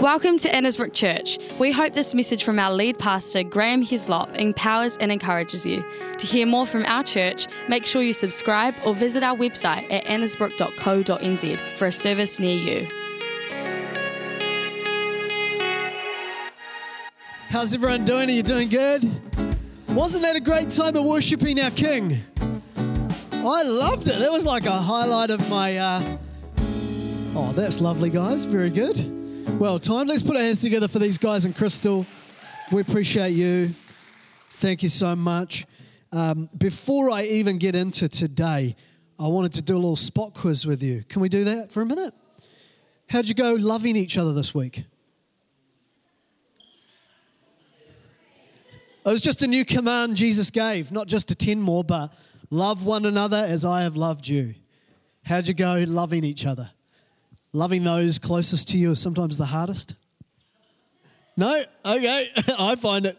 Welcome to Annesbrook Church. We hope this message from our lead pastor, Graham Hislop, empowers and encourages you. To hear more from our church, make sure you subscribe or visit our website at annesbrook.co.nz for a service near you. How's everyone doing? Are you doing good? Wasn't that a great time of worshiping our King? I loved it. That was like a highlight of my. Uh... Oh, that's lovely, guys. Very good. Well, time. Let's put our hands together for these guys in Crystal. We appreciate you. Thank you so much. Um, before I even get into today, I wanted to do a little spot quiz with you. Can we do that for a minute? How'd you go loving each other this week? It was just a new command Jesus gave, not just to 10 more, but love one another as I have loved you. How'd you go loving each other? Loving those closest to you is sometimes the hardest. No? Okay. I find it.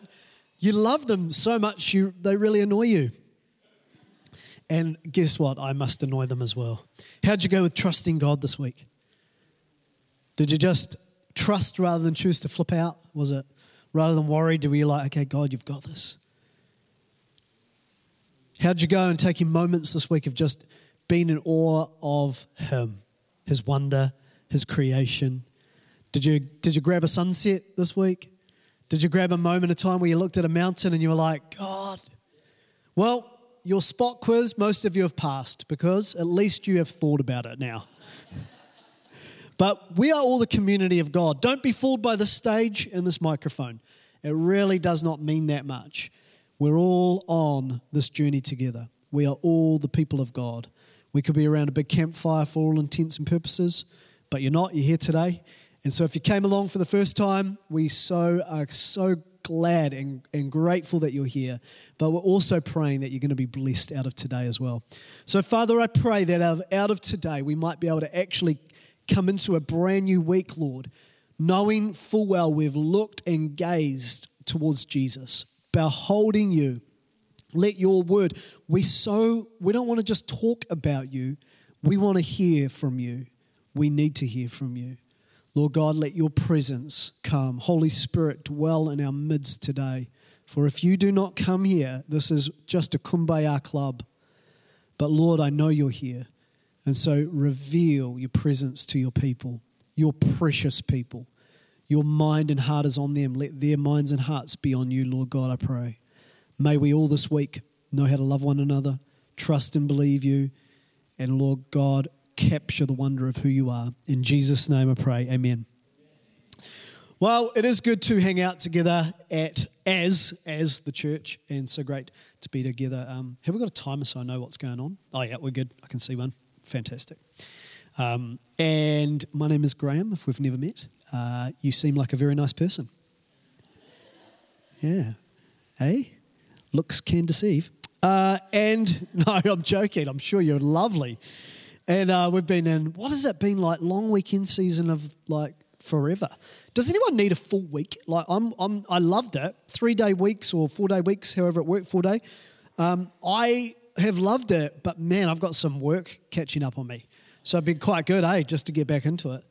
You love them so much, you, they really annoy you. And guess what? I must annoy them as well. How'd you go with trusting God this week? Did you just trust rather than choose to flip out? Was it rather than worry? Did you like, okay, God, you've got this? How'd you go and taking moments this week of just being in awe of Him, His wonder, his creation. Did you, did you grab a sunset this week? Did you grab a moment of time where you looked at a mountain and you were like, God? Well, your spot quiz, most of you have passed because at least you have thought about it now. but we are all the community of God. Don't be fooled by this stage and this microphone. It really does not mean that much. We're all on this journey together. We are all the people of God. We could be around a big campfire for all intents and purposes but you're not. You're here today. And so if you came along for the first time, we so are so glad and, and grateful that you're here. But we're also praying that you're going to be blessed out of today as well. So, Father, I pray that out of, out of today, we might be able to actually come into a brand new week, Lord, knowing full well we've looked and gazed towards Jesus, beholding you. Let your word, we so, we don't want to just talk about you, we want to hear from you we need to hear from you. Lord God, let your presence come. Holy Spirit, dwell in our midst today. For if you do not come here, this is just a kumbaya club. But Lord, I know you're here. And so reveal your presence to your people, your precious people. Your mind and heart is on them. Let their minds and hearts be on you, Lord God, I pray. May we all this week know how to love one another, trust and believe you. And Lord God, capture the wonder of who you are. In Jesus' name I pray. Amen. Well, it is good to hang out together at as as the church, and so great to be together. Um, have we got a timer so I know what's going on? Oh yeah, we're good. I can see one. Fantastic. Um, and my name is Graham. If we've never met, uh, you seem like a very nice person. Yeah. Hey, looks can deceive. Uh, and no, I'm joking. I'm sure you're lovely. And uh, we've been in, what has it been like? Long weekend season of like forever. Does anyone need a full week? Like I'm, I'm I loved it. Three day weeks or four day weeks, however it worked, four day. Um, I have loved it, but man, I've got some work catching up on me. So it's been quite good, eh, just to get back into it.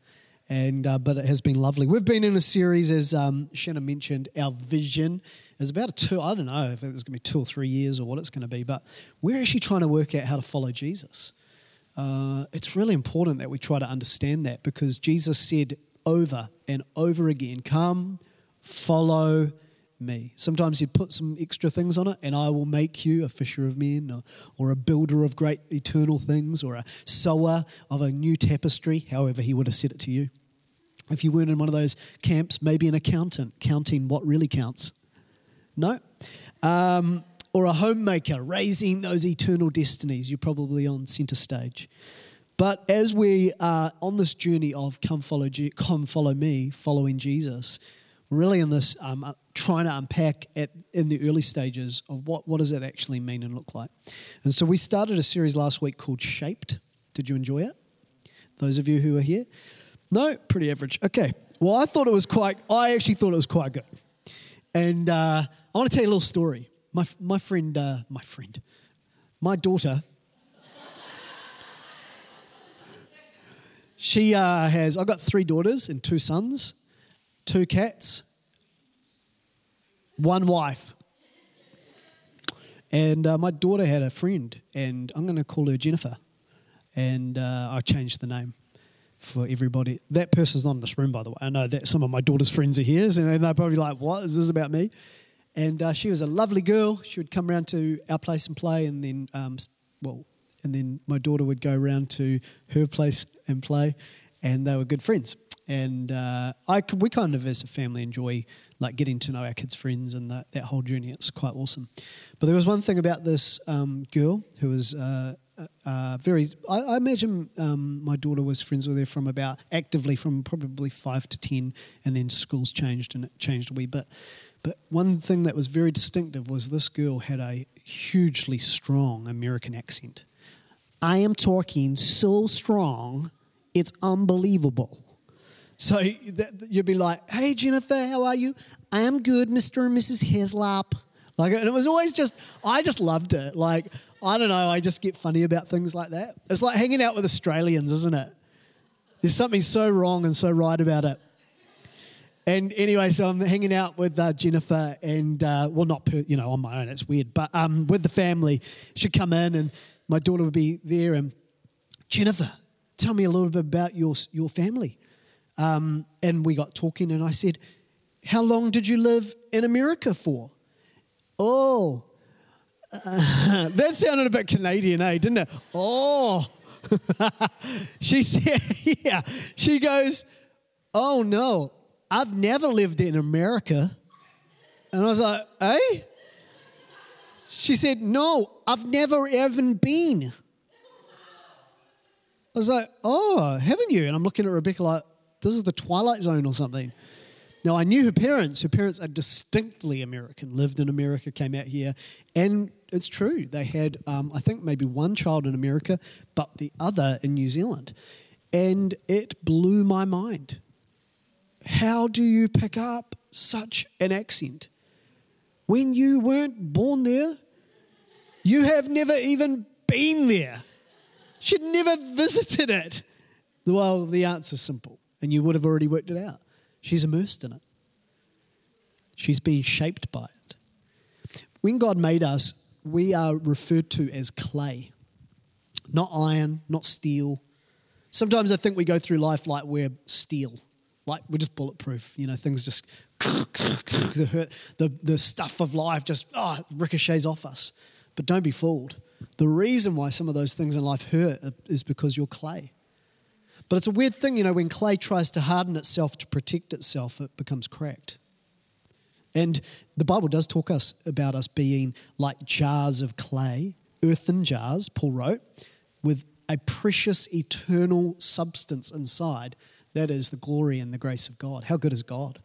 And uh, but it has been lovely. We've been in a series, as um, mentioned, our vision is about a two. I don't know if it's going to be two or three years or what it's going to be, but we're actually trying to work out how to follow Jesus. Uh, it's really important that we try to understand that because Jesus said over and over again, Come, follow me. Sometimes he'd put some extra things on it, and I will make you a fisher of men, or, or, a builder of great eternal things, or a sower of a new tapestry, however, he would have said it to you. If you weren't in one of those camps, maybe an accountant counting what really counts. No. Um, or a homemaker raising those eternal destinies, you're probably on center stage. But as we are on this journey of come follow, come follow me, following Jesus, we're really in this um, uh, trying to unpack at, in the early stages of what, what does it actually mean and look like. And so we started a series last week called Shaped. Did you enjoy it? Those of you who are here? No, pretty average. Okay. Well, I thought it was quite, I actually thought it was quite good. And uh, I want to tell you a little story. My, my friend, uh, my friend, my daughter, she uh, has, I've got three daughters and two sons. two cats, one wife. And uh, my daughter had a friend, and I'm going to call her Jennifer. And uh, I changed the name for everybody. That person's not in this room, by the way. I know that some of my daughter's friends are here, and they're probably like, "What is this about me?" And uh, she was a lovely girl. She would come around to our place and play, and then, um, well, and then my daughter would go around to her place and play, and they were good friends. And uh, I, we kind of, as a family, enjoy like getting to know our kids' friends and that, that whole journey. It's quite awesome. But there was one thing about this um, girl who was uh, uh, very. I, I imagine um, my daughter was friends with her from about actively from probably five to ten, and then schools changed and it changed a wee bit. But one thing that was very distinctive was this girl had a hugely strong American accent. I am talking so strong, it's unbelievable. So you'd be like, hey, Jennifer, how are you? I am good, Mr. and Mrs. Hislop. Like, and it was always just, I just loved it. Like, I don't know, I just get funny about things like that. It's like hanging out with Australians, isn't it? There's something so wrong and so right about it. And anyway, so I'm hanging out with uh, Jennifer, and uh, well, not per, you know on my own. It's weird, but um, with the family, she'd come in, and my daughter would be there, and Jennifer, tell me a little bit about your your family. Um, and we got talking, and I said, How long did you live in America for? Oh, uh, that sounded a bit Canadian, eh? Didn't it? Oh. she said, Yeah. She goes, Oh, no, I've never lived in America. And I was like, Eh? She said, No, I've never even been. I was like, Oh, haven't you? And I'm looking at Rebecca like, this is the Twilight Zone or something. Now, I knew her parents. Her parents are distinctly American, lived in America, came out here. And it's true. They had, um, I think, maybe one child in America, but the other in New Zealand. And it blew my mind. How do you pick up such an accent when you weren't born there? You have never even been there. She'd never visited it. Well, the answer's simple and you would have already worked it out. She's immersed in it, she's been shaped by it. When God made us, we are referred to as clay, not iron, not steel. Sometimes I think we go through life like we're steel, like we're just bulletproof. You know, things just the hurt, the the stuff of life just oh, ricochets off us. But don't be fooled. The reason why some of those things in life hurt is because you're clay. But it's a weird thing, you know, when clay tries to harden itself to protect itself, it becomes cracked. And the Bible does talk us about us being like jars of clay, earthen jars, Paul wrote, with a precious eternal substance inside. That is the glory and the grace of God. How good is God?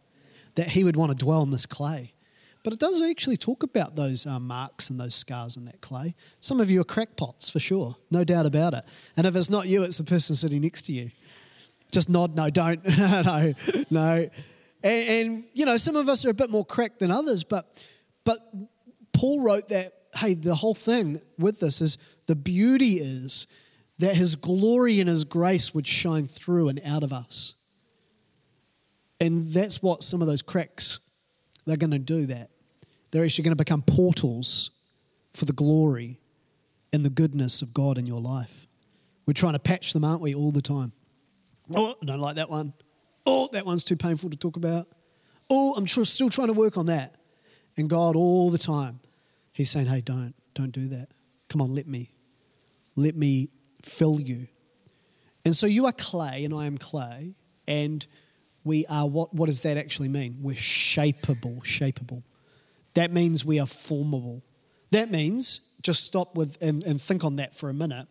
That He would want to dwell in this clay. But it does actually talk about those uh, marks and those scars in that clay. Some of you are crackpots for sure, no doubt about it. And if it's not you, it's the person sitting next to you. Just nod, no, don't, no, no. And, and, you know, some of us are a bit more cracked than others, but but Paul wrote that. Hey, the whole thing with this is the beauty is that His glory and His grace would shine through and out of us. And that's what some of those cracks, they're going to do that. They're actually going to become portals for the glory and the goodness of God in your life. We're trying to patch them, aren't we, all the time? Oh, I don't like that one. Oh, that one's too painful to talk about. Oh, I'm tr- still trying to work on that. And God, all the time, He's saying, hey, don't, don't do that. Come on, let me. Let me fill you. And so you are clay, and I am clay, and we are what, what does that actually mean? We're shapeable, shapeable. That means we are formable. That means, just stop with and, and think on that for a minute.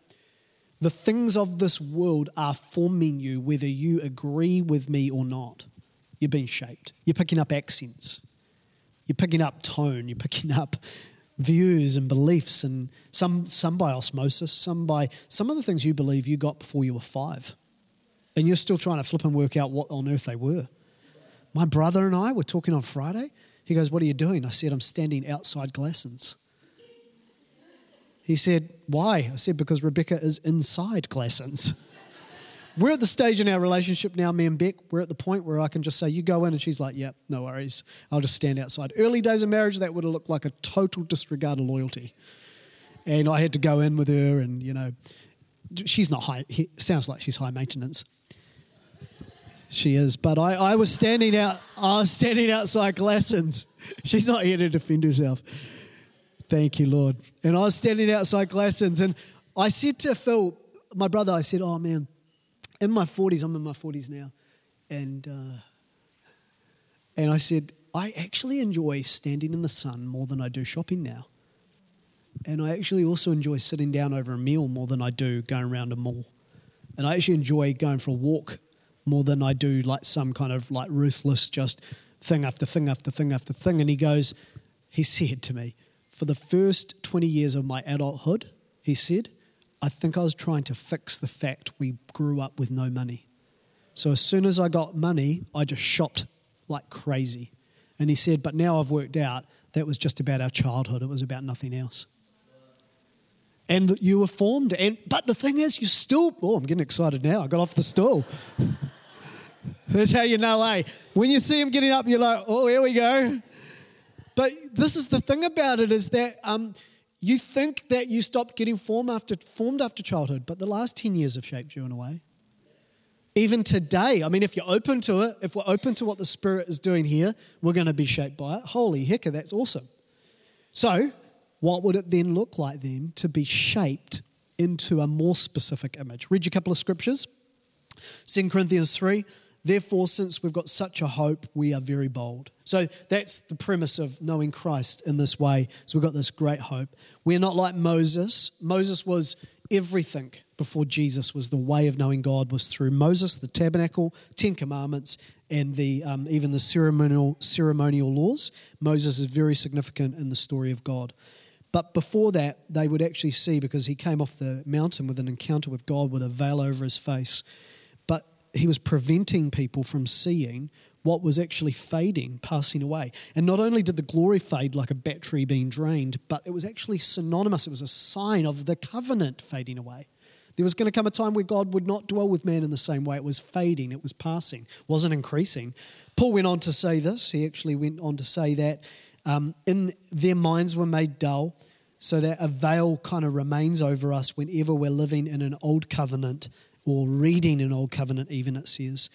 The things of this world are forming you, whether you agree with me or not. You're being shaped. You're picking up accents. You're picking up tone. You're picking up views and beliefs, and some, some by osmosis, some by some of the things you believe you got before you were five. And you're still trying to flip and work out what on earth they were. My brother and I were talking on Friday, he goes, What are you doing? I said, I'm standing outside Glassons. He said, Why? I said, Because Rebecca is inside Glassons. we're at the stage in our relationship now, me and Beck, we're at the point where I can just say, you go in, and she's like, yep, no worries. I'll just stand outside. Early days of marriage, that would have looked like a total disregard of loyalty. And I had to go in with her, and, you know, she's not high, sounds like she's high maintenance. She is, but I, I was standing out. I was standing outside Glassons. She's not here to defend herself. Thank you, Lord. And I was standing outside Glassons, and I said to Phil, my brother, I said, "Oh man, in my forties, I'm in my forties now, and uh, and I said, I actually enjoy standing in the sun more than I do shopping now, and I actually also enjoy sitting down over a meal more than I do going around a mall, and I actually enjoy going for a walk more than I do like some kind of like ruthless just thing after thing after thing after thing. And he goes, he said to me, for the first 20 years of my adulthood, he said, I think I was trying to fix the fact we grew up with no money. So as soon as I got money, I just shopped like crazy. And he said, but now I've worked out that was just about our childhood. It was about nothing else. And you were formed. And but the thing is, you still oh, I'm getting excited now. I got off the stool. That's how you know, eh? When you see him getting up, you're like, oh, here we go. But this is the thing about it is that um, you think that you stopped getting formed after, formed after childhood, but the last 10 years have shaped you in a way. Even today, I mean, if you're open to it, if we're open to what the Spirit is doing here, we're going to be shaped by it. Holy heck, that's awesome. So, what would it then look like then to be shaped into a more specific image? Read you a couple of scriptures. 2 Corinthians 3 Therefore, since we've got such a hope, we are very bold. So that's the premise of knowing Christ in this way. So we've got this great hope. We're not like Moses. Moses was everything before Jesus was the way of knowing God was through Moses, the tabernacle, Ten Commandments, and the um, even the ceremonial ceremonial laws. Moses is very significant in the story of God. But before that, they would actually see because he came off the mountain with an encounter with God with a veil over his face he was preventing people from seeing what was actually fading, passing away. And not only did the glory fade like a battery being drained, but it was actually synonymous. It was a sign of the covenant fading away. There was going to come a time where God would not dwell with man in the same way. It was fading, it was passing, wasn't increasing. Paul went on to say this. He actually went on to say that um, in their minds were made dull, so that a veil kind of remains over us whenever we're living in an old covenant or reading an old covenant, even it says,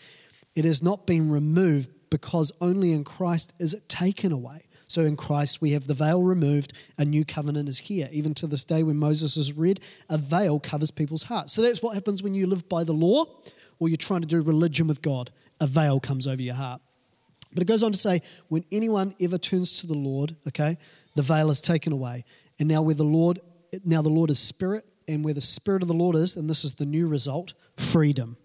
it has not been removed because only in Christ is it taken away. So in Christ, we have the veil removed, a new covenant is here. Even to this day, when Moses is read, a veil covers people's hearts. So that's what happens when you live by the law or you're trying to do religion with God. A veil comes over your heart. But it goes on to say, when anyone ever turns to the Lord, okay, the veil is taken away. And now where the Lord now the Lord is spirit, and where the Spirit of the Lord is, and this is the new result freedom.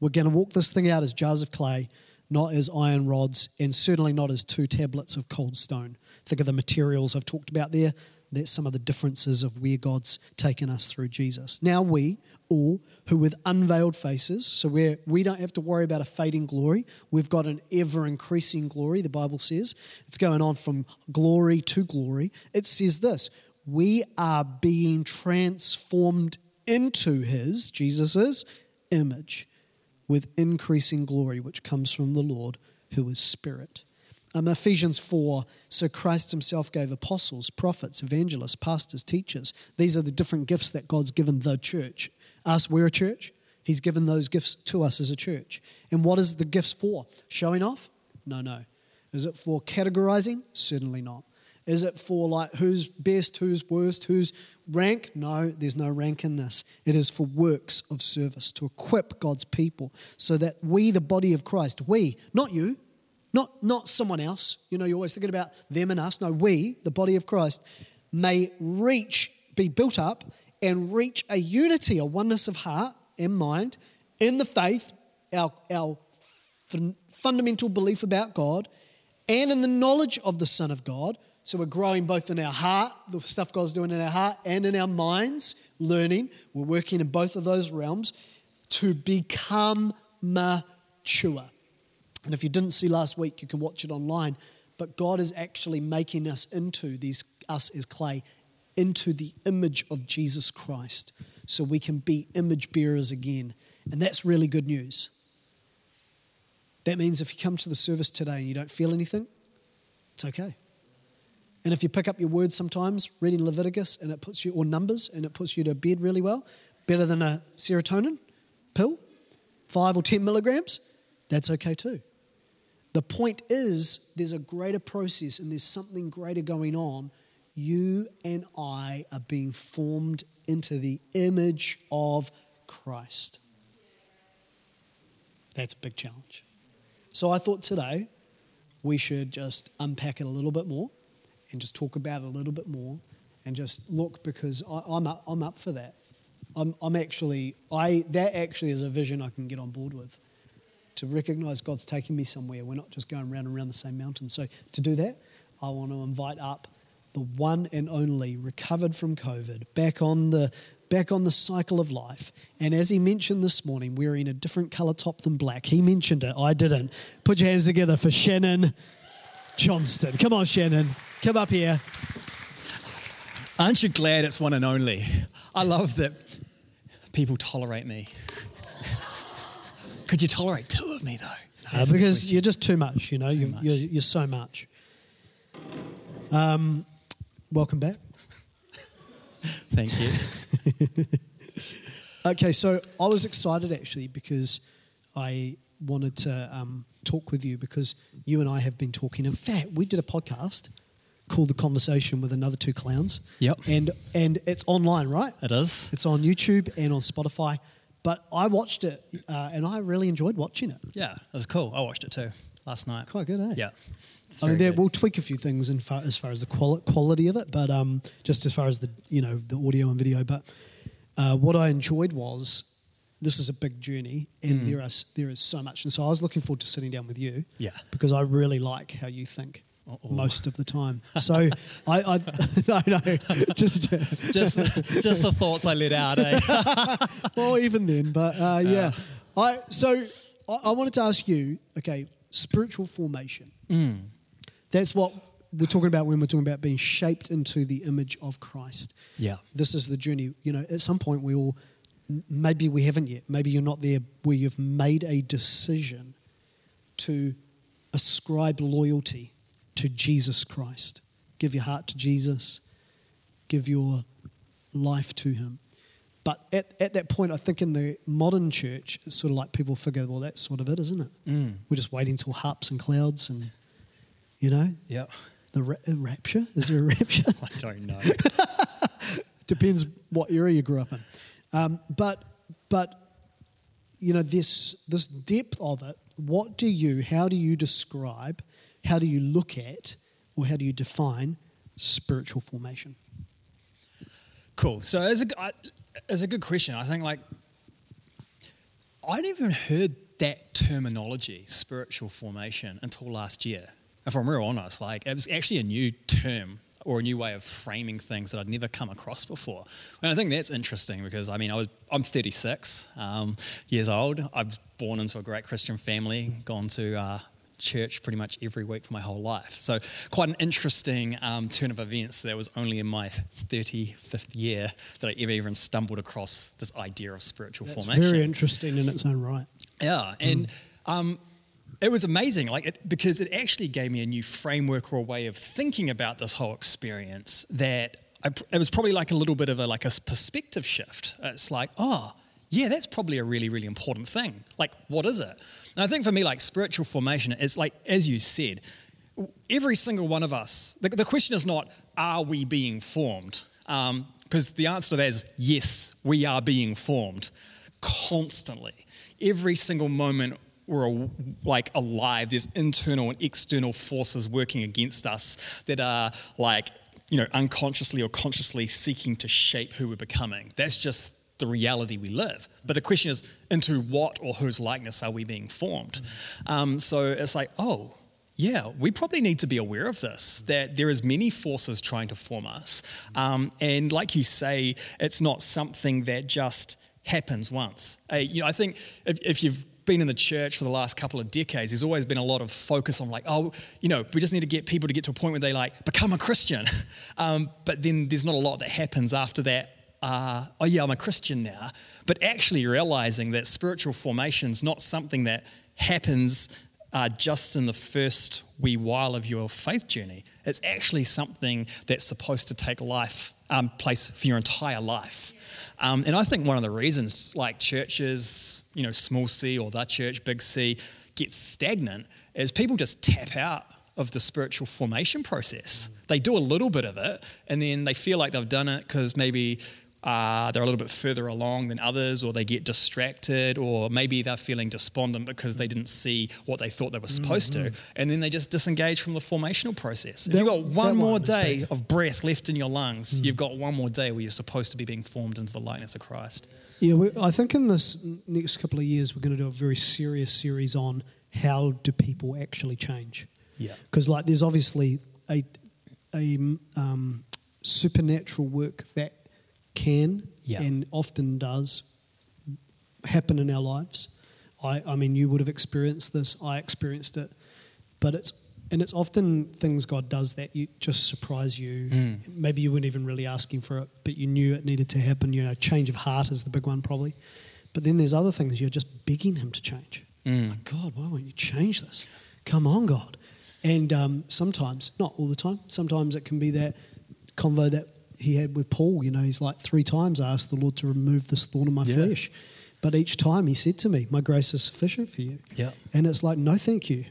We're going to walk this thing out as jars of clay, not as iron rods, and certainly not as two tablets of cold stone. Think of the materials I've talked about there. That's some of the differences of where God's taken us through Jesus. Now, we all who with unveiled faces, so where we don't have to worry about a fading glory, we've got an ever increasing glory, the Bible says. It's going on from glory to glory. It says this we are being transformed into his, Jesus' image with increasing glory, which comes from the Lord who is Spirit. Um, Ephesians 4 so Christ himself gave apostles, prophets, evangelists, pastors, teachers. These are the different gifts that God's given the church. Us, we're a church. He's given those gifts to us as a church. And what is the gifts for? Showing off? No, no. Is it for categorizing? Certainly not. Is it for like who's best, who's worst, who's rank? No, there's no rank in this. It is for works of service to equip God's people so that we, the body of Christ, we, not you, not, not someone else, you know, you're always thinking about them and us. No, we, the body of Christ, may reach, be built up and reach a unity, a oneness of heart and mind in the faith, our, our fundamental belief about God, and in the knowledge of the Son of God so we're growing both in our heart, the stuff God's doing in our heart, and in our minds, learning. We're working in both of those realms to become mature. And if you didn't see last week, you can watch it online. But God is actually making us into these, us as clay, into the image of Jesus Christ. So we can be image bearers again And that's really good news. That means if you come to the service today and you don't feel anything, it's okay. And if you pick up your word sometimes, reading Leviticus and it puts you, or Numbers, and it puts you to bed really well, better than a serotonin pill, five or 10 milligrams, that's okay too. The point is, there's a greater process and there's something greater going on. You and I are being formed into the image of Christ. That's a big challenge. So I thought today we should just unpack it a little bit more and just talk about it a little bit more and just look because I, am up, I'm up for that. I'm, I'm actually, I, that actually is a vision I can get on board with. To recognize God's taking me somewhere. We're not just going round and round the same mountain. So to do that, I want to invite up the one and only recovered from COVID back on the back on the cycle of life. And as he mentioned this morning, wearing a different color top than black. He mentioned it, I didn't. Put your hands together for Shannon Johnston. Come on, Shannon. Come up here. Aren't you glad it's one and only? I love that people tolerate me. Could you tolerate two of me though? Uh, because you're just too much, you know, you're, much. You're, you're, so much. Um, welcome back. Thank you. okay, so I was excited actually because I wanted to um, talk with you because you and I have been talking. In fact, we did a podcast called The Conversation with another two clowns. Yep. And and it's online, right? It is. It's on YouTube and on Spotify. But I watched it uh, and I really enjoyed watching it. Yeah, it was cool. I watched it too last night. Quite good, eh? Yeah. I mean, there, we'll tweak a few things in far, as far as the quali- quality of it, but um, just as far as the you know the audio and video. But uh, what I enjoyed was this is a big journey, and mm. there are there is so much, and so I was looking forward to sitting down with you. Yeah, because I really like how you think. Uh-oh. most of the time. So I, I no, no, just just just the thoughts I let out. Eh? well, even then, but uh, yeah, uh. I so I, I, wanted to ask you. Okay, spiritual formation. Mm. That's what we're talking about when we're talking about being shaped into the image of Christ. Yeah, this is the journey. You know, at some point we all maybe we haven't yet. Maybe you're not there where you've made a decision to ascribe loyalty to Jesus Christ. Give your heart to Jesus, give your life to Him. But at, at that point, I think in the modern church, it's sort of like people figure, well, that's sort of it, isn't it? Mm. We're just waiting till harps and clouds and, you know? Yeah. The ra- rapture? Is there a rapture? I don't know. Depends what area you grew up in. Um, but, but, you know, this, this depth of it, what do you, how do you describe how do you look at or how do you define spiritual formation? Cool. So as a as a good question, I think like I would even heard that terminology, spiritual formation, until last year. If I'm real honest, like it was actually a new term or a new way of framing things that I'd never come across before. And I think that's interesting because I mean I was I'm 36 um, years old. I was born into a great Christian family, gone to uh, church pretty much every week for my whole life. So, quite an interesting um, turn of events that was only in my 35th year that I ever even stumbled across this idea of spiritual That's formation. very interesting in its own right. Yeah, and mm. um, it was amazing, like it, because it actually gave me a new framework or a way of thinking about this whole experience that I, it was probably like a little bit of a like a perspective shift. It's like, oh, yeah, that's probably a really, really important thing. Like, what is it? And I think for me, like spiritual formation is like, as you said, every single one of us, the, the question is not, are we being formed? Because um, the answer to that is yes, we are being formed constantly. Every single moment we're like alive, there's internal and external forces working against us that are like, you know, unconsciously or consciously seeking to shape who we're becoming. That's just the reality we live. But the question is, into what or whose likeness are we being formed? Um, so it's like, oh, yeah, we probably need to be aware of this, that there is many forces trying to form us. Um, and like you say, it's not something that just happens once. Uh, you know, I think if, if you've been in the church for the last couple of decades, there's always been a lot of focus on like, oh, you know, we just need to get people to get to a point where they like become a Christian. Um, but then there's not a lot that happens after that uh, oh yeah, I'm a Christian now, but actually realizing that spiritual formation is not something that happens uh, just in the first wee while of your faith journey. It's actually something that's supposed to take life um, place for your entire life. Um, and I think one of the reasons, like churches, you know, small c or the church, big C, get stagnant is people just tap out of the spiritual formation process. They do a little bit of it and then they feel like they've done it because maybe uh, they're a little bit further along than others, or they get distracted, or maybe they're feeling despondent because they didn't see what they thought they were supposed mm-hmm. to, and then they just disengage from the formational process. If you've got one more one day of breath left in your lungs, mm. you've got one more day where you're supposed to be being formed into the likeness of Christ. Yeah, we, I think in this next couple of years, we're going to do a very serious series on how do people actually change. Yeah. Because, like, there's obviously a, a um, supernatural work that can yeah. and often does happen in our lives. I, I mean, you would have experienced this. I experienced it, but it's and it's often things God does that you just surprise you. Mm. Maybe you weren't even really asking for it, but you knew it needed to happen. You know, change of heart is the big one probably. But then there's other things you're just begging Him to change. Mm. Like God, why won't you change this? Come on, God. And um, sometimes, not all the time, sometimes it can be that convo that he had with Paul. You know, he's like three times I asked the Lord to remove this thorn in my yeah. flesh. But each time he said to me, My grace is sufficient for you. Yeah. And it's like, No, thank you.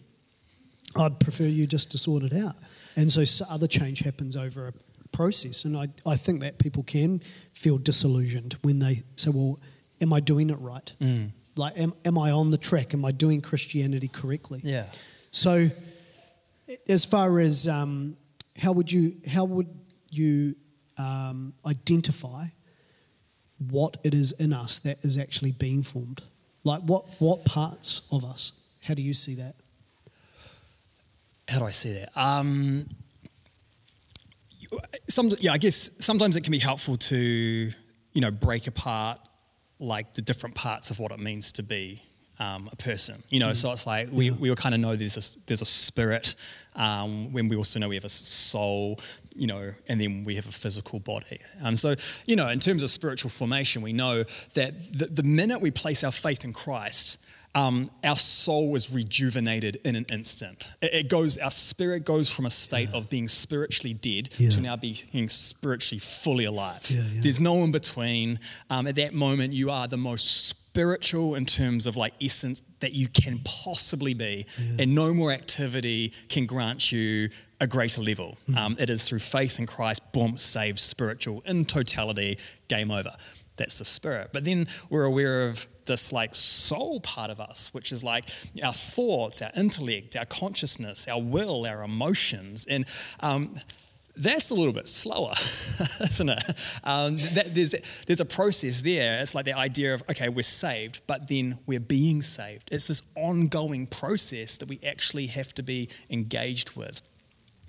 I'd prefer you just to sort it out. And so other change happens over a process. And I, I think that people can feel disillusioned when they say, Well, am I doing it right? Mm. Like, am, am I on the track? Am I doing Christianity correctly? Yeah. So, as far as um, how would you how would you um, identify what it is in us that is actually being formed. Like what what parts of us? How do you see that? How do I see that? Um, some, yeah, I guess sometimes it can be helpful to you know break apart like the different parts of what it means to be um, a person. You know, mm. so it's like we, yeah. we kind of know there's a, there's a spirit, um, when we also know we have a soul, you know, and then we have a physical body. Um, so, you know, in terms of spiritual formation, we know that the, the minute we place our faith in Christ, um, our soul is rejuvenated in an instant. It, it, goes, our spirit goes from a state yeah. of being spiritually dead yeah. to now being spiritually fully alive. Yeah, There's no in between. Um, at that moment, you are the most spiritual in terms of like essence that you can possibly be, and no more activity can grant you a greater level. Mm. Um, it is through faith in Christ, boom, saved, spiritual in totality, game over. That's the spirit. But then we're aware of this like soul part of us, which is like our thoughts, our intellect, our consciousness, our will, our emotions. And um, that's a little bit slower, isn't it? Um, that, there's, there's a process there. It's like the idea of, okay, we're saved, but then we're being saved. It's this ongoing process that we actually have to be engaged with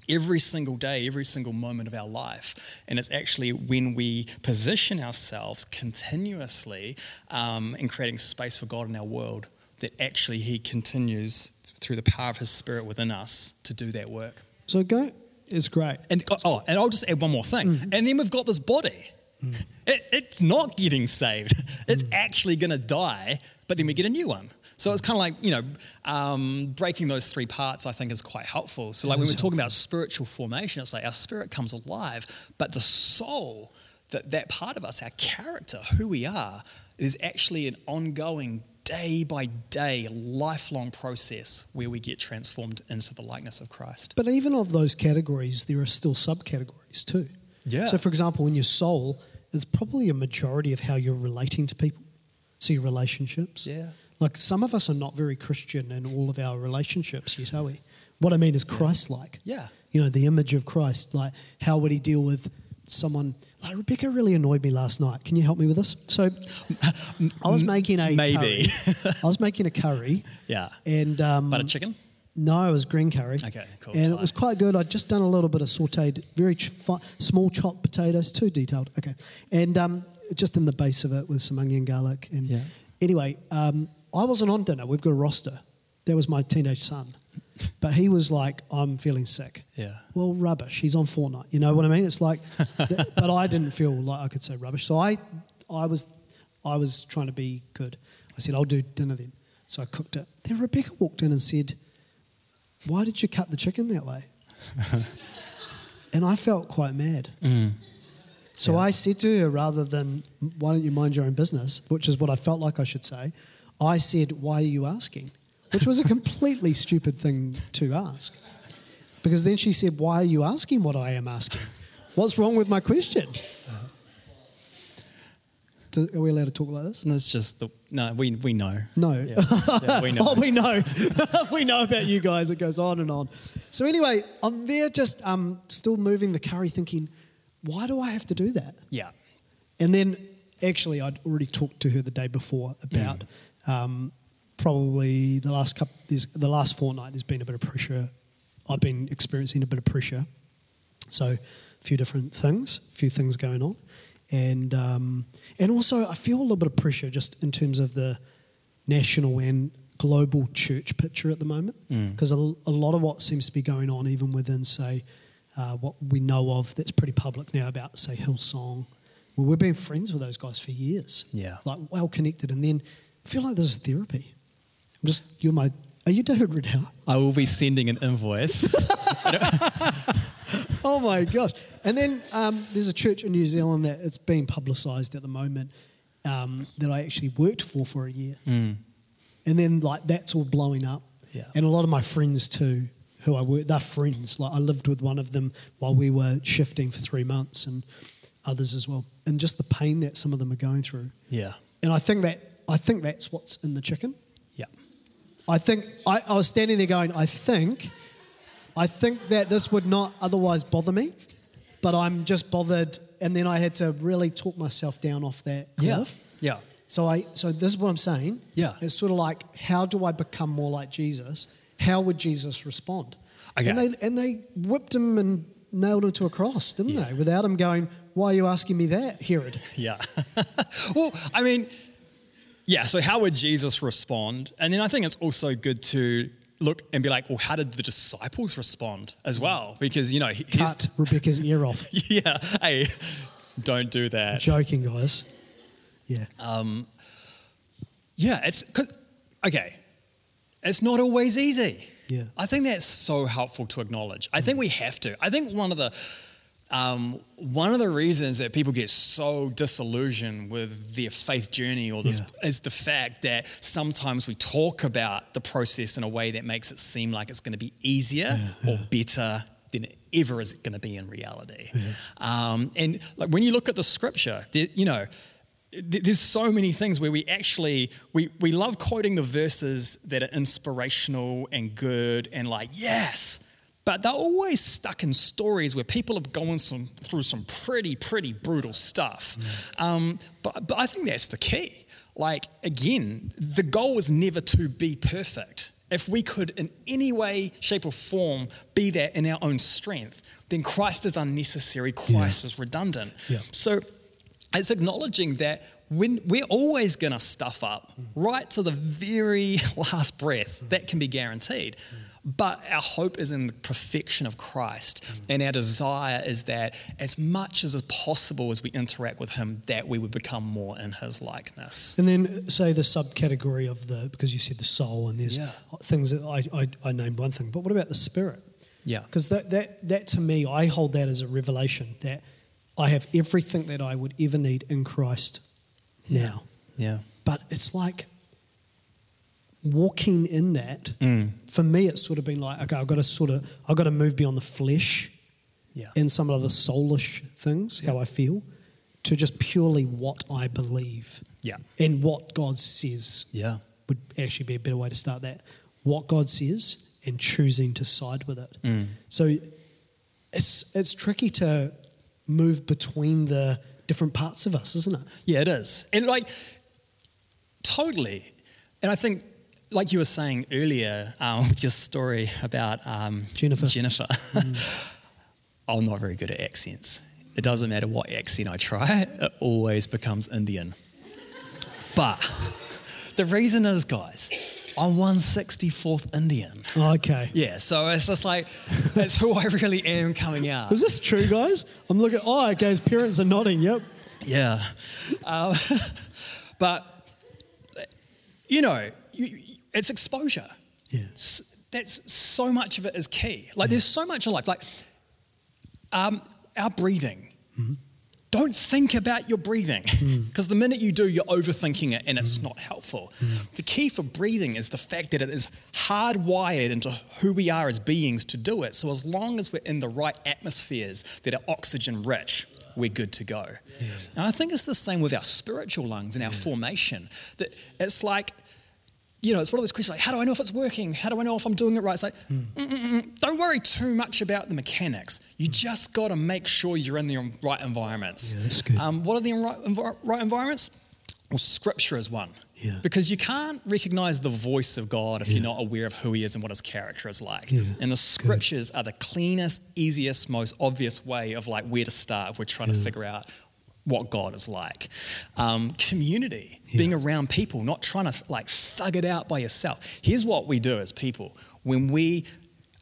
every single day, every single moment of our life. And it's actually when we position ourselves continuously um, in creating space for God in our world that actually He continues through the power of His Spirit within us to do that work. So go, it's great. And oh, and I'll just add one more thing. Mm. And then we've got this body. Mm. It, it's not getting saved. It's mm. actually going to die, but then we get a new one. So it's kind of like, you know, um, breaking those three parts, I think, is quite helpful. So, like, when we're talking about spiritual formation, it's like our spirit comes alive, but the soul, that, that part of us, our character, who we are, is actually an ongoing, day by day, lifelong process where we get transformed into the likeness of Christ. But even of those categories, there are still subcategories too. Yeah. So, for example, in your soul, is probably a majority of how you're relating to people. So, your relationships. Yeah. Like some of us are not very Christian in all of our relationships yet, are we? What I mean is Christ like. Yeah. You know, the image of Christ. Like, how would he deal with someone? Like, Rebecca really annoyed me last night. Can you help me with this? So, I was making a. Maybe. I was making a curry. Yeah. And. Um, Butter chicken? No, it was green curry. Okay, cool. And it was quite good. I'd just done a little bit of sauteed, very ch- small chopped potatoes, too detailed. Okay. And um, just in the base of it with some onion, garlic. And yeah. anyway, um, I wasn't on dinner. We've got a roster. That was my teenage son. But he was like, I'm feeling sick. Yeah. Well, rubbish. He's on Fortnite. You know what I mean? It's like, th- but I didn't feel like I could say rubbish. So I, I was, I was trying to be good. I said, I'll do dinner then. So I cooked it. Then Rebecca walked in and said, Why did you cut the chicken that way? and I felt quite mad. Mm. So I said to her, rather than, Why don't you mind your own business, which is what I felt like I should say, I said, Why are you asking? Which was a completely stupid thing to ask. Because then she said, Why are you asking what I am asking? What's wrong with my question? Do, are we allowed to talk like this? And it's just the no. We we know. No. Yeah, Yeah, we know. oh, we know. we know about you guys. It goes on and on. So anyway, I'm there just um, still moving the curry thinking, why do I have to do that? yeah. And then actually, I'd already talked to her the day before about um, probably the last couple, there's, the last fortnight, there's been a bit of pressure. I've been experiencing a bit of pressure. So, a few different things, a few things going on. And, um, and also, I feel a little bit of pressure just in terms of the national and global church picture at the moment. Because a, a lot of what seems to be going on, even within, say, uh, what we know of that's pretty public now about, say, Hillsong. Well, we've been friends with those guys for years. Yeah. Like, well connected. And then I feel like this is therapy. I'm just, you're my, are you David Riddell? I will be sending an invoice. Oh my gosh! And then um, there's a church in New Zealand that it's being publicised at the moment um, that I actually worked for for a year, and then like that's all blowing up. Yeah. And a lot of my friends too, who I work, they're friends. Like I lived with one of them while we were shifting for three months, and others as well. And just the pain that some of them are going through. yeah. And I think that I think that's what's in the chicken. Yeah. I think I, I was standing there going, I think, I think that this would not otherwise bother me, but I'm just bothered, and then I had to really talk myself down off that Yeah. cliff. Yeah. So I, so this is what I'm saying. Yeah. it's sort of like, how do I become more like Jesus? How would Jesus respond? Okay. And they and they whipped him and nailed him to a cross, didn't Yeah. they? Without him going, why are you asking me that, Herod? Yeah. well, I mean, yeah, so how would Jesus respond? And then I think it's also good to look and be like, well, how did the disciples respond as well? Because, you know, he- he's, Cut Rebecca's ear off. yeah, hey, don't do that. Joking, guys. Yeah. Um, yeah, it's okay. It's not always easy. Yeah. I think that's so helpful to acknowledge. I think we have to. I think one of the um, one of the reasons that people get so disillusioned with their faith journey or this Yeah. is the fact that sometimes we talk about the process in a way that makes it seem like it's going to be easier or better than it ever is it going to be in reality. Um, and like when you look at the scripture, you know, there's so many things where we actually we, we love quoting the verses that are inspirational and good and like yes but they're always stuck in stories where people have gone some, through some pretty pretty brutal stuff. Mm. Um, but, but i think that's the key. Like again the goal is never to be perfect. If we could in any way shape or form be that in our own strength then christ is unnecessary christ is redundant. Yeah. so it's acknowledging that when we're always going to stuff up mm. right to the very last breath that can be guaranteed mm. But our hope is in the perfection of christ mm. and our desire is that as much as is possible as we interact with him that we would become more in his likeness And then uh, say the subcategory of the because you said the soul and there's Yeah. things that I, I I named one thing, but what about the spirit? yeah Because that that that to me, I hold that as a revelation that I have everything that I would ever need in Christ now. yeah But it's like walking in that. Mm. For me, it's sort of been like, okay, I've got to sort of I've got to move beyond the flesh yeah and some of the soulish things, how I feel, to just purely what I believe yeah and what God says yeah would actually be a better way to start that. What God says and choosing to side with it. Mm. So it's it's tricky to move between the different parts of us, isn't it? Yeah, it is. And like, totally. And I think, like you were saying earlier um, with your story about um, Jennifer. Jennifer, I'm not very good at accents. It doesn't matter what accent I try, it always becomes Indian. But the reason is, guys, I'm 164th Indian. Okay. Yeah, so it's just like, it's who I really am coming out. Is this true, guys? I'm looking. Oh, okay. His parents are nodding. Yep. Yeah. Um, but, you know, you- it's exposure. Yeah. That's so much of it is key. Like, there's so much in life. Like, um, our breathing. Mm-hmm. Don't think about your breathing mm. because the minute you do, you're overthinking it and it's mm. not helpful. Mm. The key for breathing is the fact that it is hardwired into who we are as beings to do it. So, as long as we're in the right atmospheres that are oxygen rich, we're good to go. And I think it's the same with our spiritual lungs and our formation. That it's like, you know, it's one of those questions like, how do I know if it's working? How do I know if I'm doing it right? It's like, "Mm-mm-mm, don't worry too much about the mechanics. You just got to make sure you're in the right environments. Yeah, that's good. Um, what are the right, envi- right environments? Well, scripture is one. Yeah. Because you can't recognize the voice of God if you're not aware of who He is and what His character is like. Yeah. And the scriptures are the cleanest, easiest, most obvious way of like where to start if we're trying to figure out what God is like. Um, community, being around people, not trying to like thug it out by yourself. Here's what we do as people when we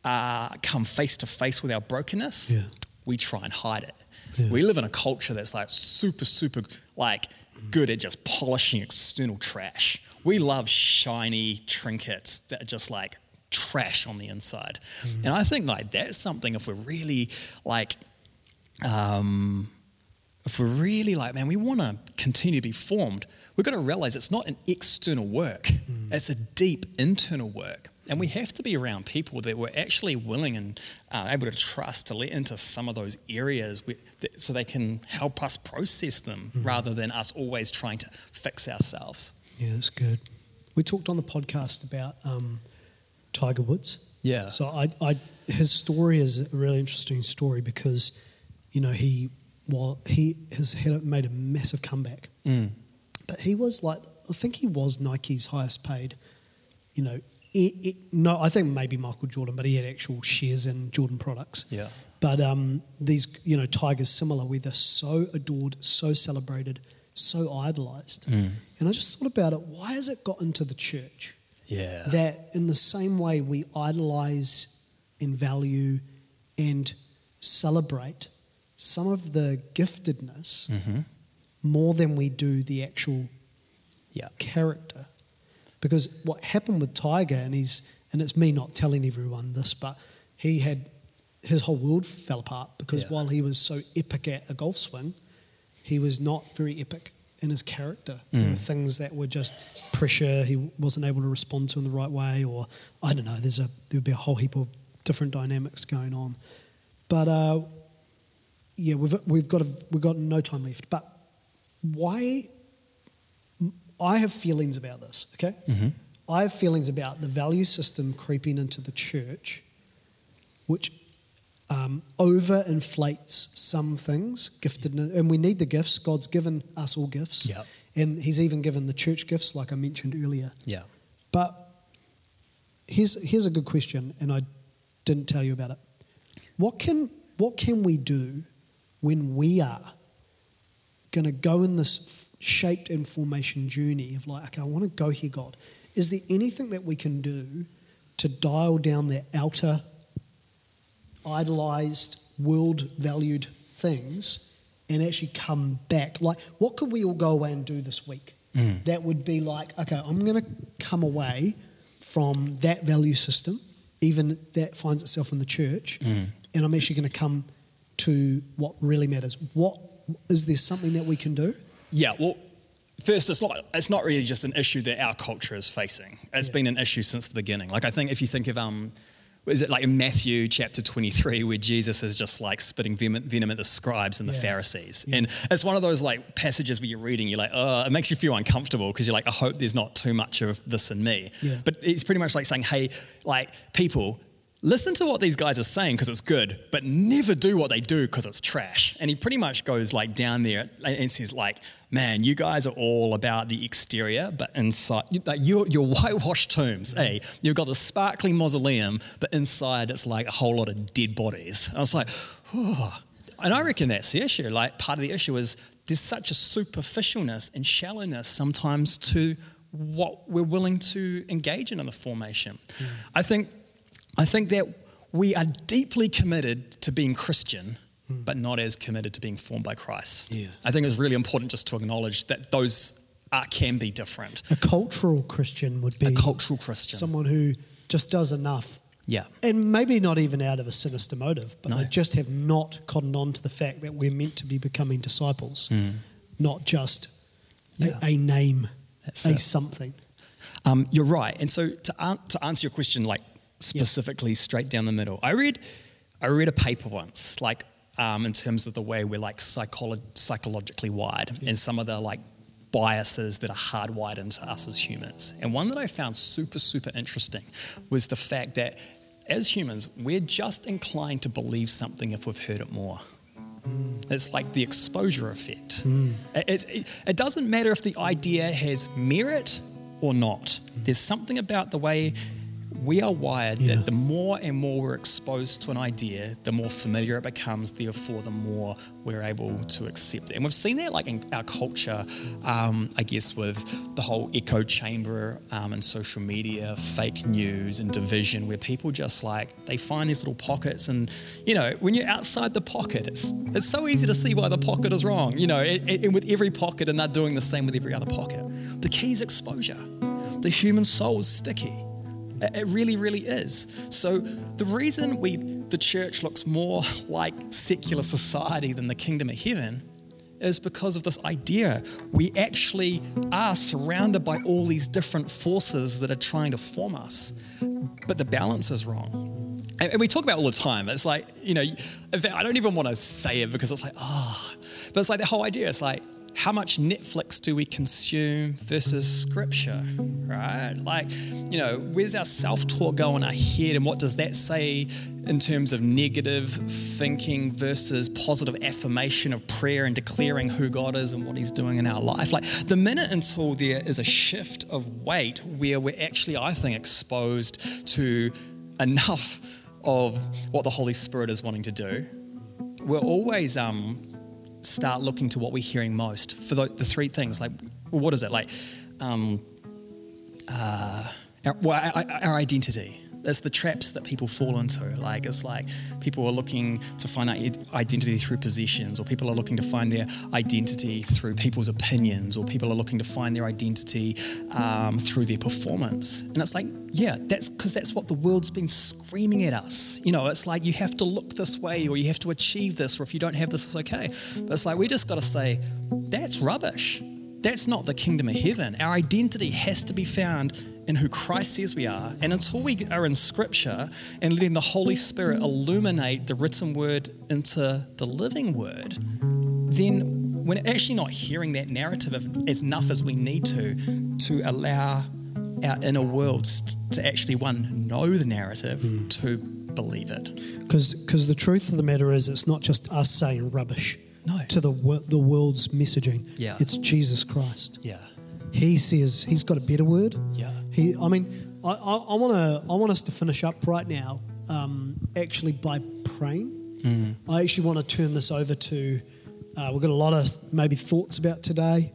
uh, come face to face with our brokenness, Yeah. we try and hide it. Yeah. We live in a culture that's like super, super like good at just polishing external trash. We love shiny trinkets that are just like trash on the inside. And I think like that's something if we're really like um, if we're really like, man, we want to continue to be formed, we've got to realize it's not an external work, it's a deep internal work. And we have to be around people that we're actually willing and uh, able to trust to let into some of those areas we, that, so they can help us process them rather than us always trying to fix ourselves. Yeah, that's good. We talked on the podcast about um, Tiger Woods. Yeah. So I, I, his story is a really interesting story because, you know, he well, he has had made a massive comeback, Mm. but he was like, I think he was Nike's highest paid. You know, it, it, no, I think maybe Michael Jordan, but he had actual shares in Jordan products. Yeah. But um, these, you know, Tigers similar, where they're so adored, so celebrated, so idolized. Mm. And I just thought about it. Why has it got into the church? Yeah. that in the same way we idolize and value and celebrate some of the giftedness Mm-hmm. more than we do the actual yeah. character. Because what happened with Tiger, and he's and it's me not telling everyone this, but he had his whole world fell apart because Yeah. while he was so epic at a golf swing, he was not very epic in his character. There Mm. were things that were just pressure he wasn't able to respond to in the right way, or I don't know. There's a there'd be a whole heap of different dynamics going on, but uh, yeah, we've we've got a, we've got no time left. But why? I have feelings about this. Okay, Mhm. I have feelings about the value system creeping into the church, which um, overinflates some things, giftedness, and we need the gifts. God's given us all gifts, Yep. and He's even given the church gifts, like I mentioned earlier. Yeah. But here's here's a good question, and I didn't tell you about it. What can what can we do when we are going to go in this f- shaped and formation journey of like, okay, I want to go here, God. Is there anything that we can do to dial down the outer, idolized, world valued things and actually come back? Like, what could we all go away and do this week? Mm. That would be like, okay, I'm going to come away from that value system, even that finds itself in the church, mm. and I'm actually going to come to what really matters. What is there something that we can do? Yeah, well, first, it's not it's not really just an issue that our culture is facing. It's been an issue since the beginning. Like I think if you think of um, is it like in Matthew chapter twenty three where Jesus is just like spitting venom, at the scribes and the Yeah. Pharisees, and it's one of those like passages where you're reading, you're like, oh, it makes you feel uncomfortable because you're like, I hope there's not too much of this in me. Yeah. But it's pretty much like saying, hey, like people. Listen to what these guys are saying because it's good, but never do what they do because it's trash. And he pretty much goes like down there and says like, "Man, you guys are all about the exterior, but inside, like you're, you're whitewashed tombs. Eh? You've got the sparkling mausoleum, but inside it's like a whole lot of dead bodies." I was like, "Oh," and I reckon that's the issue. Like part of the issue is there's such a superficialness and shallowness sometimes to what we're willing to engage in in the formation. I think, I think that we are deeply committed to being Christian, but not as committed to being formed by Christ. Yeah. I think it's really important just to acknowledge that those are, can be different. A cultural Christian would be A cultural Christian. someone who just does enough. yeah. And maybe not even out of a sinister motive, but No. they just have not cottoned on to the fact that we're meant to be becoming disciples, not just. Yeah. a, a name, That's a it. something. Um, you're right. And so to, an- to answer your question, like specifically straight down the middle, I read, I read a paper once, like um, in terms of the way we're like psycholo- psychologically wired and some of the like biases that are hardwired into us as humans. And one that I found super, super interesting was the fact that as humans, we're just inclined to believe something if we've heard it more. Mm. It's like the exposure effect. Mm. It, it, it doesn't matter if the idea has merit or not. Mm. There's something about the way we are wired Yeah. that the more and more we're exposed to an idea, the more familiar it becomes, therefore, the more we're able to accept it. And we've seen that like in our culture, um, I guess, with the whole echo chamber um, and social media, fake news and division, where people just like, they find these little pockets. And, you know, when you're outside the pocket, it's, it's so easy to see why the pocket is wrong, you know, and, and with every pocket, and they're doing the same with every other pocket. The key is exposure. The human soul is sticky. It really, really is. So the reason we the church looks more like secular society than the kingdom of heaven is because of this idea. We actually are surrounded by all these different forces that are trying to form us, but the balance is wrong. And we talk about all the time. It's like, you know, I don't even want to say it because it's like, ah, but it's like the whole idea. It's like, how much Netflix do we consume versus scripture, right? Like, you know, where's our self talk go in our head, and what does that say in terms of negative thinking versus positive affirmation of prayer and declaring who God is and what He's doing in our life? Like, the minute until there is a shift of weight where we're actually, I think, exposed to enough of what the Holy Spirit is wanting to do, we're always um, start looking to what we're hearing most for the, the three things. Like, what is it? Like, um, uh, our, well, our, our identity. It's the traps that people fall into. Like, it's like people are looking to find out identity through possessions, or people are looking to find their identity through people's opinions, or people are looking to find their identity um, through their performance. And it's like, yeah, that's because that's what the world's been screaming at us. You know, it's like you have to look this way, or you have to achieve this, or if you don't have this, it's okay. But it's like we just got to say, that's rubbish. That's not the kingdom of heaven. Our identity has to be found in who Christ says we are. And until we are in Scripture and letting the Holy Spirit illuminate the written word into the living word, then we're actually not hearing that narrative as enough as we need to to allow our inner worlds to actually, one, know the narrative, to believe it. Because the truth of the matter is, it's not just us saying rubbish No. to the, the world's messaging. Yeah. It's Jesus Christ. Yeah. He says he's got a better word. Yeah. He, I mean, I, I, I want to, I want us to finish up right now, um, actually by praying. I actually want to turn this over to. Uh, we've got a lot of maybe thoughts about today.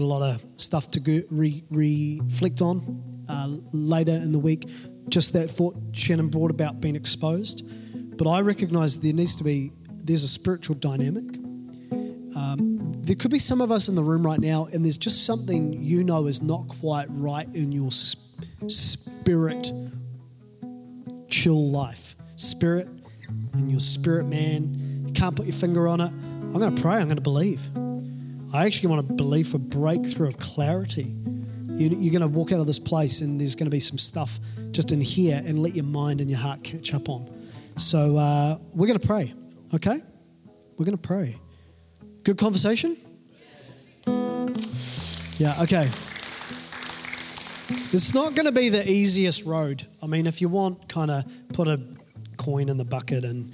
A lot of stuff to go, re, reflect on uh, later in the week. Just that thought Shannon brought about being exposed, but I recognise there needs to be there's a spiritual dynamic there could be some of us in the room right now, and there's just something you know is not quite right in your sp- spirit chill life. Spirit, in your spirit, man. You can't put your finger on it. I'm going to pray, I'm going to believe. I actually want to believe for breakthrough of clarity. You, you're going to walk out of this place, and there's going to be some stuff just in here, and let your mind and your heart catch up on. So uh, we're going to pray, okay? We're going to pray. Good conversation? Yeah, okay. It's not going to be the easiest road. I mean, if you want, kind of put a coin in the bucket and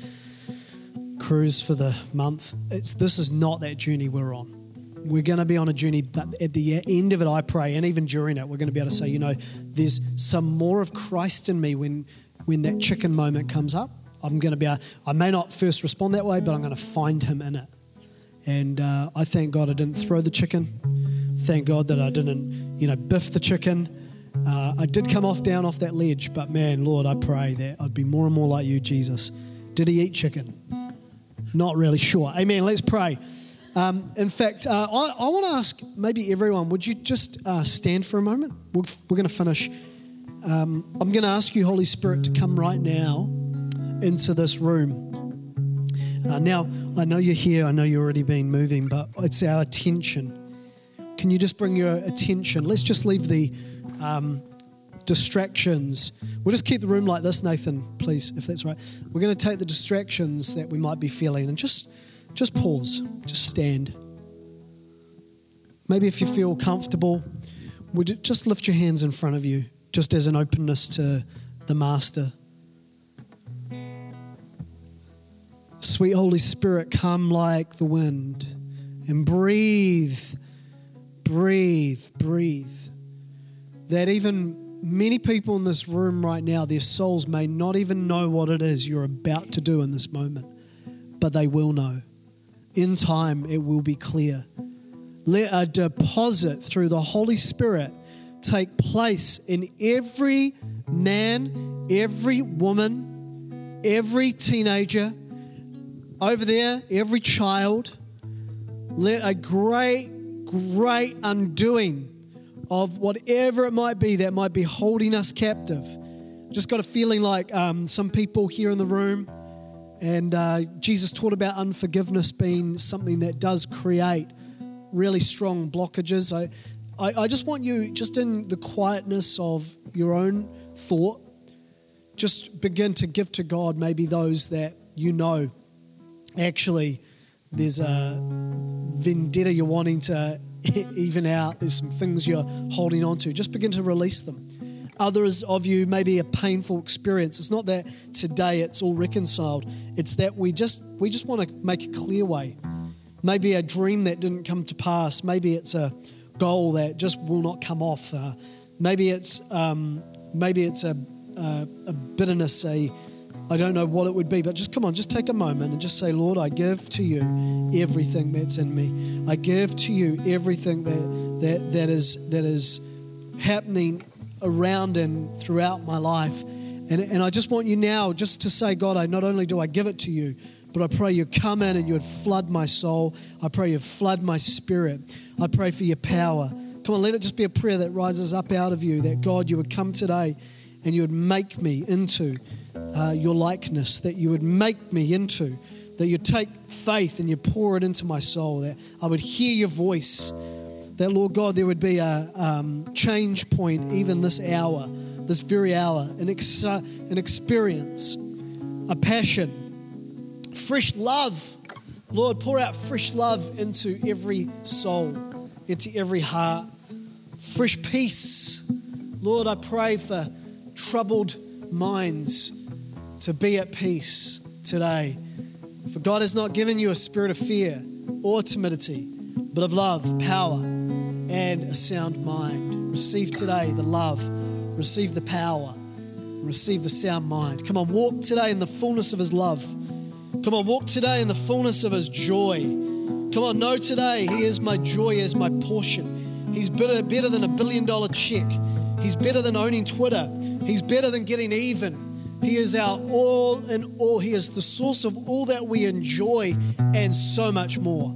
cruise for the month. It's this is not that journey we're on. We're going to be on a journey, but at the end of it, I pray, and even during it, we're going to be able to say, you know, there's some more of Christ in me when when that chicken moment comes up. I'm going to be, able, I may not first respond that way, but I'm going to find Him in it. And uh, I thank God I didn't throw the chicken thank God that I didn't, you know, biff the chicken. Uh, I did come off down off that ledge, but man, Lord, I pray that I'd be more and more like you, Jesus. Did he eat chicken? Not really sure. Amen. Let's pray. Um, in fact, uh, I, I want to ask maybe everyone, would you just uh, stand for a moment? We're, we're going to finish. Um, I'm going to ask you, Holy Spirit, to come right now into this room. Uh, now, I know you're here, I know you've already been moving, but it's our attention. Can you just bring your attention? Let's just leave the um, distractions. We'll just keep the room like this, Nathan, please, if that's right. We're going to take the distractions that we might be feeling and just just pause, just stand. Maybe if you feel comfortable, would just lift your hands in front of you, just as an openness to the Master. Sweet Holy Spirit, come like the wind and breathe, breathe, breathe. That even many people in this room right now, their souls may not even know what it is you're about to do in this moment, but they will know in time it will be clear. Let a deposit through the Holy Spirit take place in every man, every woman, every teenager, over there, every child. Let a great, great undoing of whatever it might be that might be holding us captive. Just got a feeling like um, some people here in the room and uh, Jesus taught about unforgiveness being something that does create really strong blockages. I, I, I just want you, just in the quietness of your own thought, just begin to give to God maybe those that you know actually there's a vendetta you're wanting to even out, there's some things you're holding on to. Just begin to release them others of you maybe a painful experience. It's not that today it's all reconciled. It's that we just we just want to make a clear way. Maybe a dream that didn't come to pass. Maybe it's a goal that just will not come off. Uh, maybe it's um, maybe it's a, a, a bitterness. A I don't know what it would be, but just come on, just take a moment and just say, Lord, I give to you everything that's in me. I give to you everything that that that is that is happening around and throughout my life. And, and I just want you now just to say, God, I not only do I give it to you, but I pray you come in and you would flood my soul. I pray you flood my spirit. I pray for your power. Come on, let it just be a prayer that rises up out of you that God, you would come today and you would make me into uh, your likeness, that you would make me into, that you take faith and you pour it into my soul, that I would hear your voice that, Lord God, there would be a um, change point even this hour, this very hour, an, ex- an experience, a passion, fresh love. Lord, pour out fresh love into every soul, into every heart, fresh peace. Lord, I pray for troubled minds to be at peace today. For God has not given you a spirit of fear or timidity, but of love, power, and a sound mind. Receive today the love, receive the power, receive the sound mind. Come on, walk today in the fullness of His love. Come on, walk today in the fullness of His joy. Come on, know today He is my joy, He is my portion. He's better, better than a billion dollar check. He's better than owning Twitter. He's better than getting even. He is our all in all. He is the source of all that we enjoy and so much more.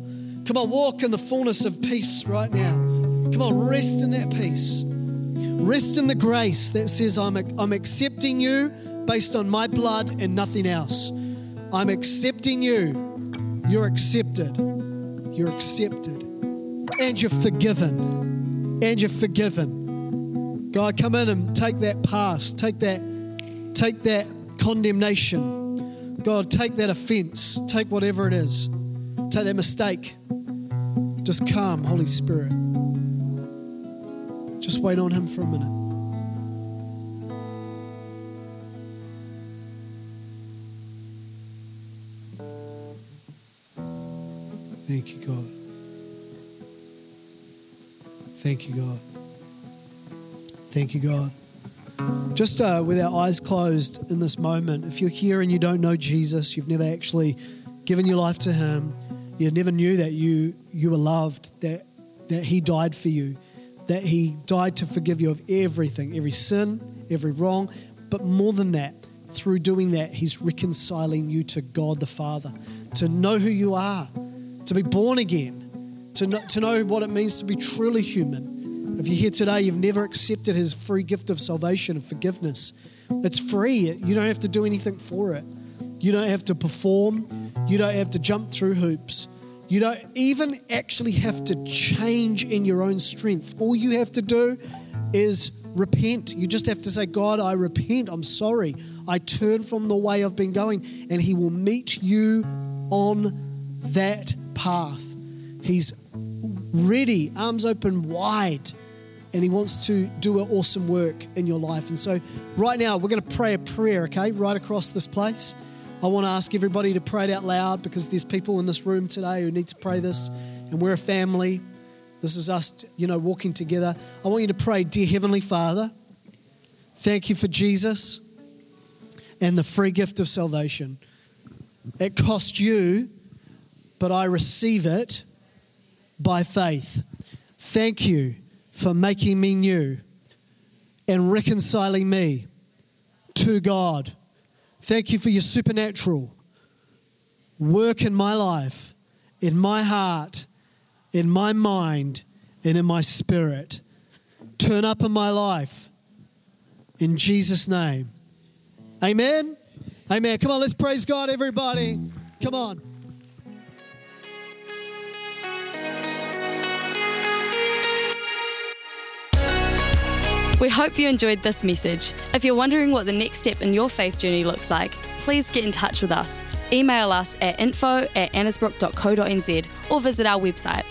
Come on, walk in the fullness of peace right now. Come on, rest in that peace. Rest in the grace that says, I'm, I'm accepting you based on my blood and nothing else. I'm accepting you. You're accepted. You're accepted. And you're forgiven. And you're forgiven. God, come in and take that past, take that, take that condemnation. God, take that offense, take whatever it is, take that mistake. Just come, Holy Spirit. Just wait on Him for a minute. Thank you, God. Thank you, God. Thank you, God. Just uh, with our eyes closed in this moment, if you're here and you don't know Jesus, you've never actually given your life to Him, you never knew that you you were loved, that that He died for you, that He died to forgive you of everything, every sin, every wrong. But more than that, through doing that, He's reconciling you to God the Father, to know who you are, to be born again, to know, to know what it means to be truly human. If you're here today, you've never accepted His free gift of salvation and forgiveness. It's free. You don't have to do anything for it. You don't have to perform. You don't have to jump through hoops. You don't even actually have to change in your own strength. All you have to do is repent. You just have to say, God, I repent. I'm sorry. I turn from the way I've been going. And He will meet you on that path. He's ready, arms open wide and He wants to do an awesome work in your life. And so, right now, we're going to pray a prayer, okay, right across this place. I want to ask everybody to pray it out loud because there's people in this room today who need to pray this, and we're a family. This is us, you know, walking together. I want you to pray, Dear Heavenly Father, thank you for Jesus and the free gift of salvation. It cost you, but I receive it by faith. Thank you for making me new and reconciling me to God. Thank you for your supernatural work in my life, in my heart, in my mind, and in my spirit. Turn up in my life in Jesus' name. Amen. Amen. Come on, let's praise God, everybody. Come on. We hope you enjoyed this message. If you're wondering what the next step in your faith journey looks like, please get in touch with us. Email us at info at annesbrook.co.nz or visit our website